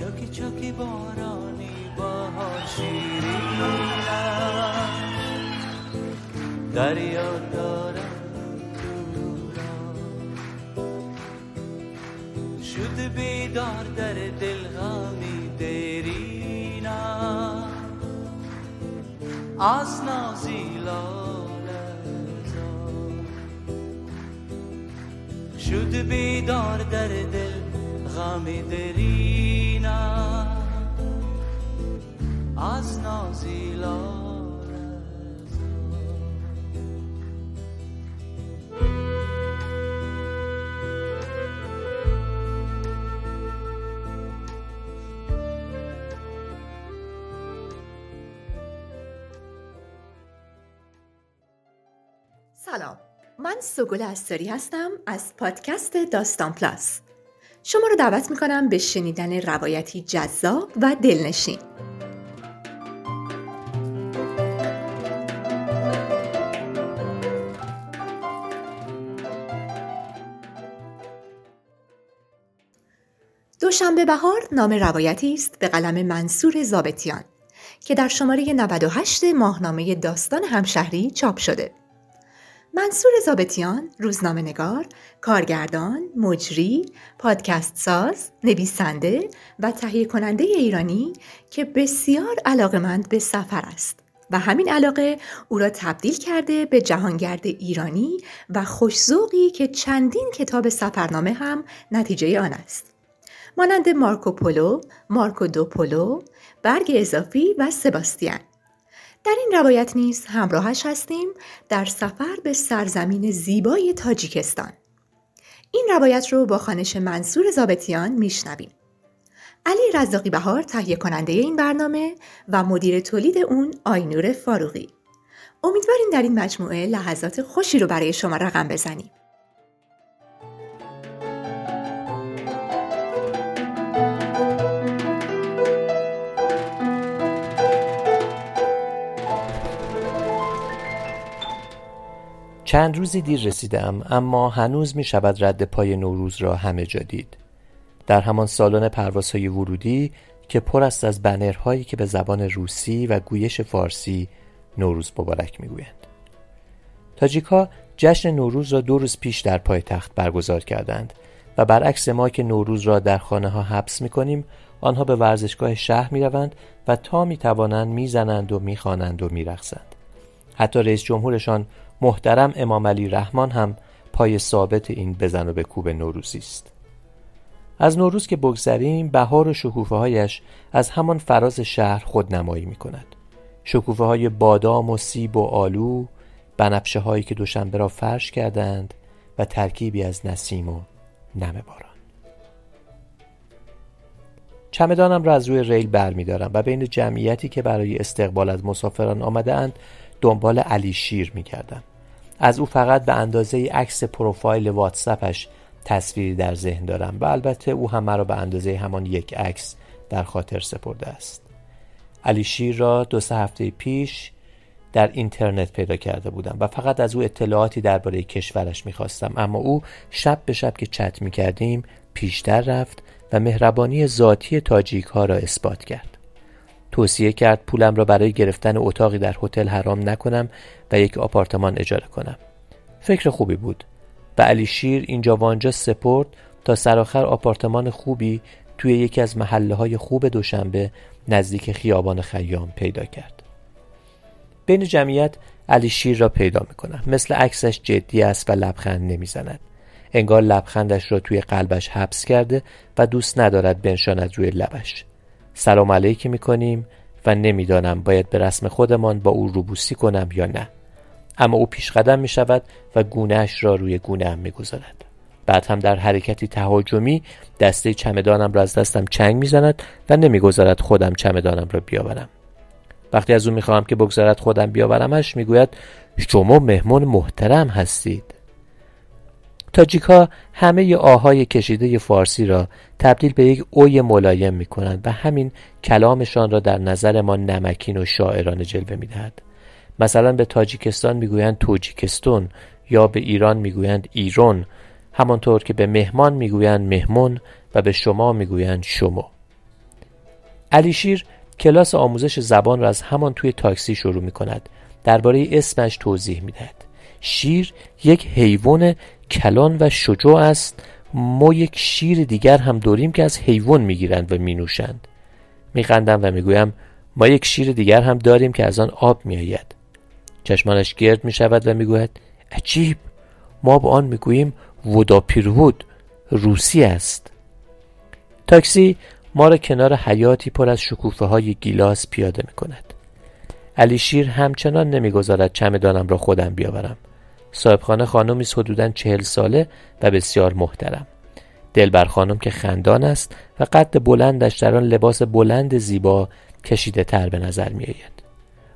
چاکی چاکی بارانی با شیرینم دریا دارم شد بیدار در دل غمی دیرینم از نازیلا شد بیدار در دل غم درینا از نازیلا سلام. من سوگل استاری هستم از پادکست داستان پلاس. شما رو دعوت می‌کنم به شنیدن روایتی جذاب و دلنشین دوشنبه بهار نام روایتی است به قلم منصور زابتیان که در شماره 98 ماهنامه داستان همشهری چاپ شده. منصور زابتیان، روزنامه نگار، کارگردان، مجری، پادکست ساز، نویسنده و تهیه کننده ایرانی که بسیار علاقمند به سفر است و همین علاقه او را تبدیل کرده به جهانگرد ایرانی و خوشزوقی که چندین کتاب سفرنامه هم نتیجه آن است. مانند مارکو پولو، مارکو دو پولو، برگ اضافی و سباستیان. در این روایت نیز همراهش هستیم در سفر به سرزمین زیبای تاجیکستان. این روایت رو با خانش منصور زابتیان میشنویم. علی رزاقی بهار تهیه کننده این برنامه و مدیر تولید اون آینور فاروقی. امیدواریم در این مجموعه لحظات خوشی رو برای شما رقم بزنیم. چند روزی دیر رسیدم اما هنوز می شود رد پای نوروز را همه جا دید در همان سالن پروازهای ورودی که پر است از بنرهایی که به زبان روسی و گویش فارسی نوروز مبارک می‌گویند تاجیکا جشن نوروز را دو روز پیش در پایتخت برگزار کردند و برعکس ما که نوروز را در خانه ها حبس می کنیم آنها به ورزشگاه شهر می روند و تا می توانند می زنند و می خوانند و می رخصند. حتی رئیس جمهورشان محترم امام علی رحمان هم پای ثابت این بزن و به کوب نوروزی است. از نوروز که بگذریم بهار و شکوفه هایش از همان فراز شهر خود نمایی می کند شکوفه های بادام و سیب و آلو بنفشه هایی که دوشنبه را فرش کردند و ترکیبی از نسیم و نم باران. چمدانم را از روی ریل برمیدارم و بین جمعیتی که برای استقبال از مسافران آمده اند دنبال علی شیر می کردم. از او فقط به اندازه عکس پروفایل واتساپش تصویری در ذهن دارم و البته او هم مرا به اندازه همان یک عکس در خاطر سپرده است. علی شیر را دو سه هفته پیش در اینترنت پیدا کرده بودم و فقط از او اطلاعاتی درباره کشورش می‌خواستم اما او شب به شب که چت می‌کردیم پیشتر رفت و مهربانی ذاتی تاجیک ها را اثبات کرد. توصیه کرد پولم را برای گرفتن اتاقی در هتل حرام نکنم و یک آپارتمان اجاره کنم. فکر خوبی بود. و علی شیر اینجا وانجا سپرد تا سرآخر آپارتمان خوبی توی یکی از محله های خوب دوشنبه نزدیک خیابان خیام پیدا کرد. بین جمعیت علی شیر را پیدا می‌کنم. مثل عکسش جدی است و لبخند نمی‌زند. انگار لبخندش را توی قلبش حبس کرده و دوست ندارد بنشاند روی لبش. سلام علیکی می‌کنیم و نمی‌دانم باید به رسم خودمان با او روبوسی کنم یا نه. اما او پیش قدم می شود و گونهش را روی گونه هم می گذارد. بعد هم در حرکتی تهاجمی دسته چمدانم را از دستم چنگ می‌زند و نمی‌گذارد خودم چمدانم را بیاورم. وقتی از او می‌خواهم که بگذارد خودم بیاورمش می‌گوید شما مهمان محترم هستید. تاجیکا همه آهای کشیده فارسی را تبدیل به یک اوی ملایم می کنند و همین کلامشان را در نظر ما نمکین و شاعرانه جلوه می دهد. مثلا به تاجیکستان می‌گویند توجیکستون یا به ایران می‌گویند ایران همانطور که به مهمان می‌گویند مهمون و به شما می‌گویند شما علیشیر کلاس آموزش زبان را از همان توی تاکسی شروع می کند درباره اسمش توضیح می دهد شیر یک حیوان کلان و شجاع است. ما یک شیر دیگر هم داریم که از حیوان می‌گیرند و مینوشند. میخندم و می‌گویم ما یک شیر دیگر هم داریم که از آن آب میآید. چشمانش گرد می شود و می‌گوید عجیب! ما به آن می‌گوییم وداپیرود روسی است. تاکسی ما را کنار حیاتی پر از شکوفه های گیلاس پیاده می کند علی شیر همچنان نمی‌گذارد چمدانم را خودم بیاورم. صاحبخانه خانمی است حدودا چهل ساله و بسیار محترم. دلبر خانم که خندان است و قد بلندش در آن لباس بلند زیبا کشیده تر به نظر می آید.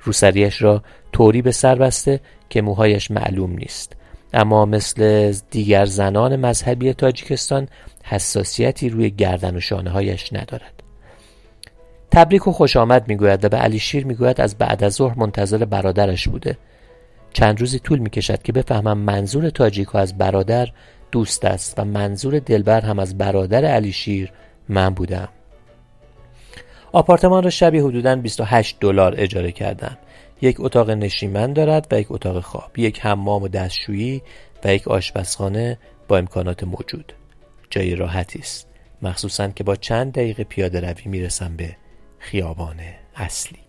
روسریش را طوری به سر بسته که موهایش معلوم نیست. اما مثل دیگر زنان مذهبی تاجیکستان حساسیتی روی گردن و شانه هایش ندارد. تبریک و خوش آمد می‌گوید و به علی شیر می‌گوید از بعد از ظهر منتظر برادرش بوده. چند روزی طول می‌کشد که بفهمم منظور تاجیکو از برادر دوست است و منظور دلبر هم از برادر علی شیر من بودم آپارتمان را شبی حدوداً 28 دلار اجاره کردم یک اتاق نشیمن دارد و یک اتاق خواب یک حمام و دستشویی و یک آشپزخانه با امکانات موجود. جای راحتی است. مخصوصا که با چند دقیقه پیاده روی می‌رسم به خیابان اصلی.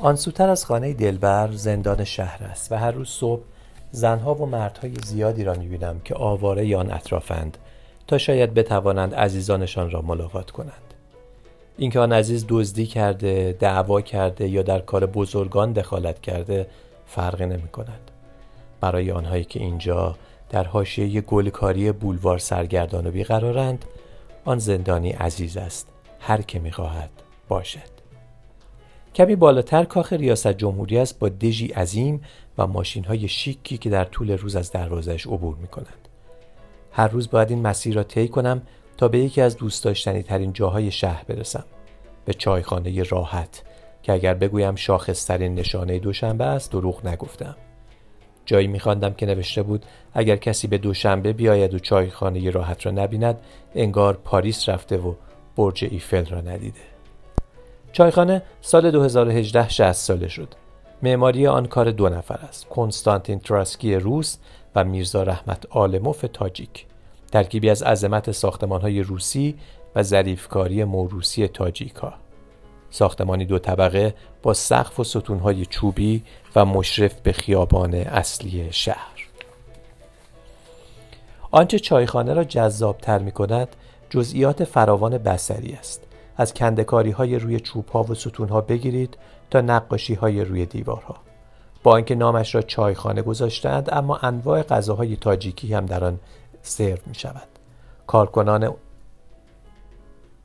آن سوتر از خانه دلبر زندان شهر است و هر روز صبح زنها و مردهای زیادی را می‌بینم که آواره آن اطرافند تا شاید بتوانند عزیزانشان را ملاقات کنند. اینکه آن عزیز دزدی کرده دعوا کرده یا در کار بزرگان دخالت کرده فرقی نمی کند برای آنهایی که اینجا در حاشیه گلکاری بولوار سرگردان و بیقرارند آن زندانی عزیز است. هر که می‌خواهد باشد. کمی بالاتر کاخ ریاست جمهوری است با دژی عظیم و ماشین های شیکی که در طول روز از دروازش عبور می کنند. هر روز باید این مسیر را طی کنم تا به یکی از دوست داشتنی ترین جاهای شهر برسم. به چایخانه راحت که اگر بگویم شاخصترین نشانه دوشنبه است دروغ نگفتم. جایی میخواندم که نوشته بود اگر کسی به دوشنبه بیاید و چایخانه راحت را نبیند انگار پاریس رفته و برج ایفل را ندیده. چایخانه سال 2018 60 ساله شد. معماری آن کار دو نفر است کنستانتین تراسکی روس و میرزا رحمت آلموف تاجیک. ترکیبی از عظمت ساختمان های روسی و ظریفکاری موروسی تاجیکا ساختمانی دو طبقه با سقف و ستونهای چوبی و مشرف به خیابان اصلی شهر. آنچه چایخانه را جذابتر می کند جزئیات فراوان بسری است. از کندکاری های روی چوب ها و ستون ها بگیرید تا نقاشی های روی دیوارها. با اینکه نامش را چایخانه گذاشتند اما انواع غذاهای تاجیکی هم در آن سرو می شود کارکنان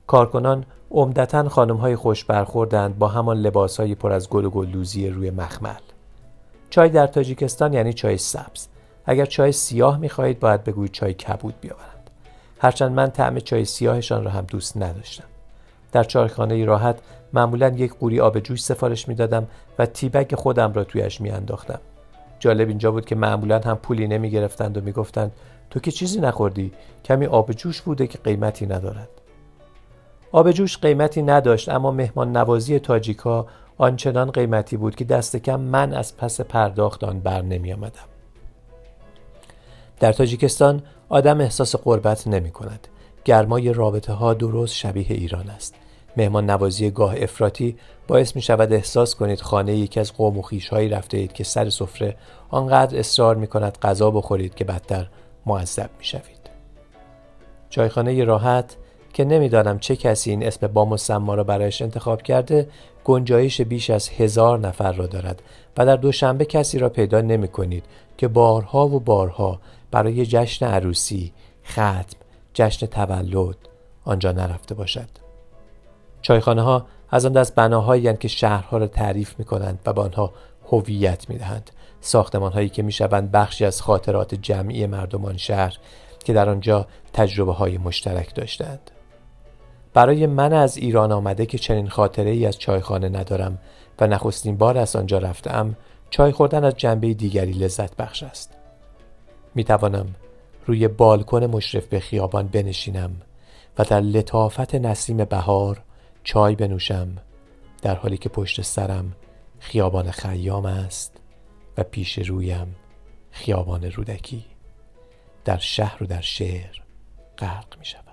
کارکنان عمدتا خانم های خوش برخوردند با همان لباس های پر از گل و گلدوزی روی مخمل. چای در تاجیکستان یعنی چای سبز. اگر چای سیاه می‌خواهید باید بگویید چای کبود بیاورند. هرچند من طعم چای سیاهشان را هم دوست نداشتم. در چایخانه راحت معمولا یک قوری آب جوش سفارش می‌دادم و تیبک خودم را تویش میانداختم جالب اینجا بود که معمولا هم پولی نمی گرفتند و می‌گفتند تو که چیزی نخوردی کمی آب جوش بوده که قیمتی ندارد آب جوش قیمتی نداشت اما مهمان نوازی تاجیکا آنچنان قیمتی بود که دست کم من از پس پرداخت آن بر نمی آمدم. در تاجیکستان آدم احساس قربت نمی کند. گرمای رابطه ها درست شبیه ایران است. مهمان نوازی گاه افراطی باعث می شود احساس کنید خانه یکی از قوم و خیش هایی رفته اید که سر سفره آنقدر اصرار می کند غذا بخورید که بدتر معذب می شوید. چایخانه راحت که نمی‌دانم چه کسی این اسم با مسما را برایش انتخاب کرده گنجایش بیش از هزار نفر را دارد و در دوشنبه کسی را پیدا نمی کنید که بارها و بارها برای جشن عروسی، ختم، جشن تولد آنجا نرفته باشد. چایخانه ها از آن دست بناهایی که شهرها را تعریف می کنند و به آنها هویت می دهند. ساختمان هایی که می شوند بخشی از خاطرات جمعی مردمان شهر که در آنجا تجربه های مشترک داشتند. برای من از ایران آمده که چنین خاطره ای از چایخانه ندارم و نخستین بار از آنجا رفتم چای خوردن از جنبه دیگری لذت بخش است می توانم روی بالکن مشرف به خیابان بنشینم و در لطافت نسیم بهار چای بنوشم در حالی که پشت سرم خیابان خیام است و پیش رویم خیابان رودکی. در شهر و در شعر غرق می شود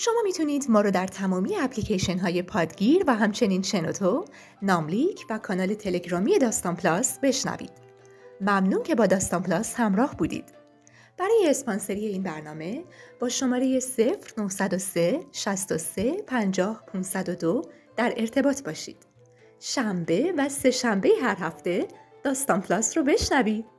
شما می‌تونید ما رو در تمامی اپلیکیشن های پادگیر و همچنین شنوتو، ناملیک و کانال تلگرامی داستان Plus بشنوید. ممنون که با داستان Plus همراه بودید. برای اسپانسری این برنامه با شماره 0903 63 50 502 در ارتباط باشید. شنبه و سه شنبه هر هفته داستان Plus رو بشنوید.